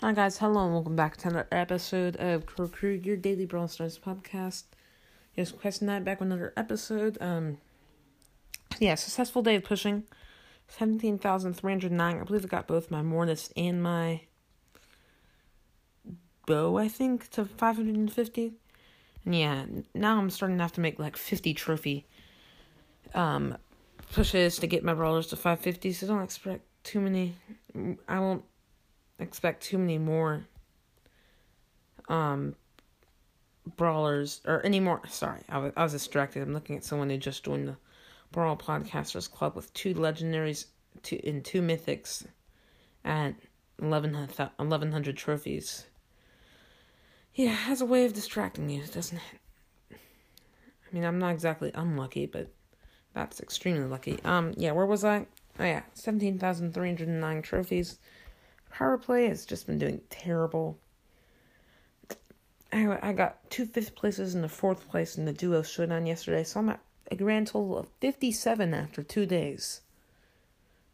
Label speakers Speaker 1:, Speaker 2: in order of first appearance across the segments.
Speaker 1: Hi guys, hello and welcome back to another episode of Crow Crew, your daily Brawl Stars podcast. Here's Quest Night back with another episode. Um, yeah, successful day of pushing, seventeen thousand three hundred nine. I believe I got both my Mortis and my Bo. I think to five hundred and fifty. And yeah, now I'm starting to have to make like fifty trophy um pushes to get my brawlers to five fifty. So don't expect too many. I won't expect too many more um brawlers or any more sorry I was, I was distracted. I'm looking at someone who just joined the brawl podcasters club with two legendaries two in two mythics at 1100, 1100 trophies. Yeah has a way of distracting you doesn't it? I mean i'm not exactly unlucky but that's extremely lucky. Um yeah where was i? Oh yeah 17309 trophies Power play has just been doing terrible. I, I got two fifth places and the fourth place in the duo showdown yesterday, so I'm at a grand total of 57 after two days.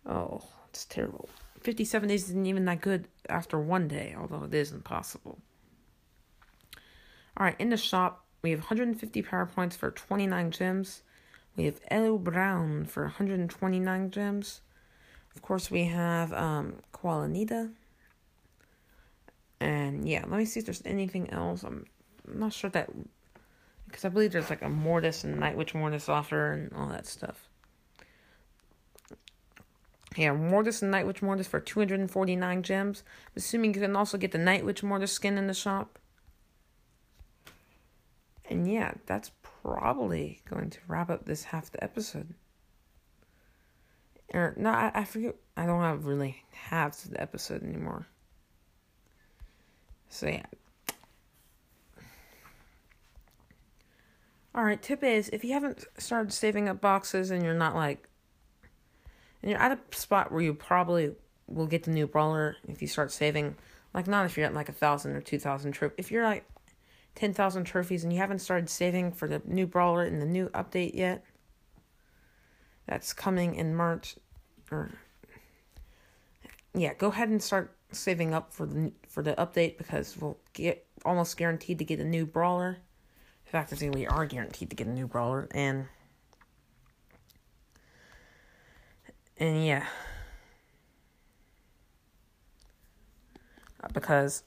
Speaker 1: Oh, it's terrible. 57 days isn't even that good after one day, although it is impossible. Alright, in the shop, we have 150 power points for 29 gems. We have Elo Brown for 129 gems. Of course, we have um, Qualinita. And yeah, let me see if there's anything else. I'm not sure that. Because I believe there's like a Mortis and Night Witch Mortis offer and all that stuff. Yeah, Mortis and Night Witch Mortis for 249 gems. I'm assuming you can also get the Night Witch Mortis skin in the shop. And yeah, that's probably going to wrap up this half the episode or no, I, I forget. I don't have really halves of the episode anymore. So yeah. All right. Tip is if you haven't started saving up boxes and you're not like, and you're at a spot where you probably will get the new brawler if you start saving. Like not if you're at like a thousand or two thousand trophies. If you're like ten thousand trophies and you haven't started saving for the new brawler and the new update yet that's coming in March or yeah, go ahead and start saving up for the for the update because we'll get almost guaranteed to get a new brawler. In fact, I think we are guaranteed to get a new brawler and and yeah. Because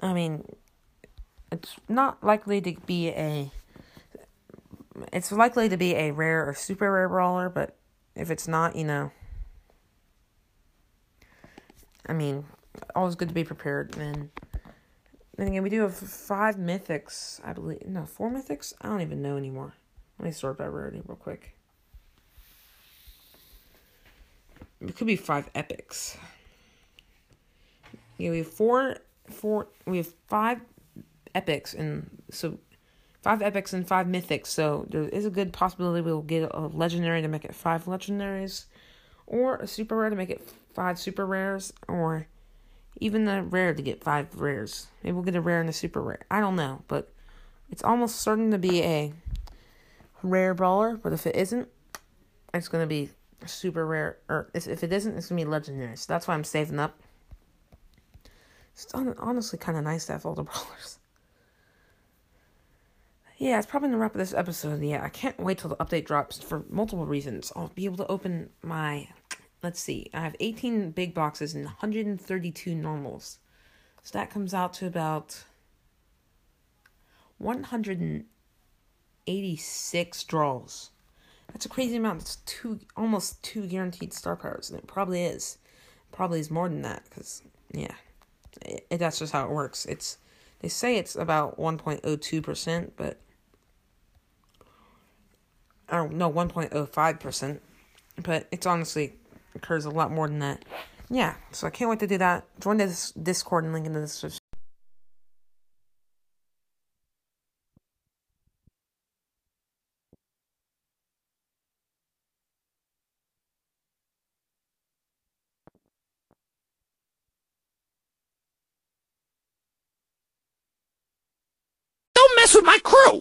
Speaker 1: I mean it's not likely to be a it's likely to be a rare or super rare brawler, but if it's not, you know, I mean, always good to be prepared. And then again, we do have five mythics, I believe. No, four mythics? I don't even know anymore. Let me sort by rarity real quick. It could be five epics. Yeah, we have four, four. We have five epics, and so five epics and five mythics. So there is a good possibility we'll get a legendary to make it five legendaries, or a super rare to make it five super rares, or even the rare to get five rares. Maybe we'll get a rare and a super rare. I don't know, but it's almost certain to be a rare brawler. But if it isn't, it's gonna be super rare. Or if it isn't, it's gonna be legendary. So that's why I'm saving up. It's honestly kind of nice to have all the brawlers. Yeah, it's probably gonna wrap up this episode. Yeah, I can't wait till the update drops for multiple reasons. I'll be able to open my. Let's see, I have 18 big boxes and 132 normals. So that comes out to about 186 draws. That's a crazy amount. It's two, almost two guaranteed star powers, and it probably is. Probably is more than that, because yeah, it, it, that's just how it works. It's they say it's about 1.02 percent, but or no, 1.05%. But it's honestly occurs a lot more than that. Yeah, so I can't wait to do that. Join this Discord and link in the description.
Speaker 2: Don't mess with my crew!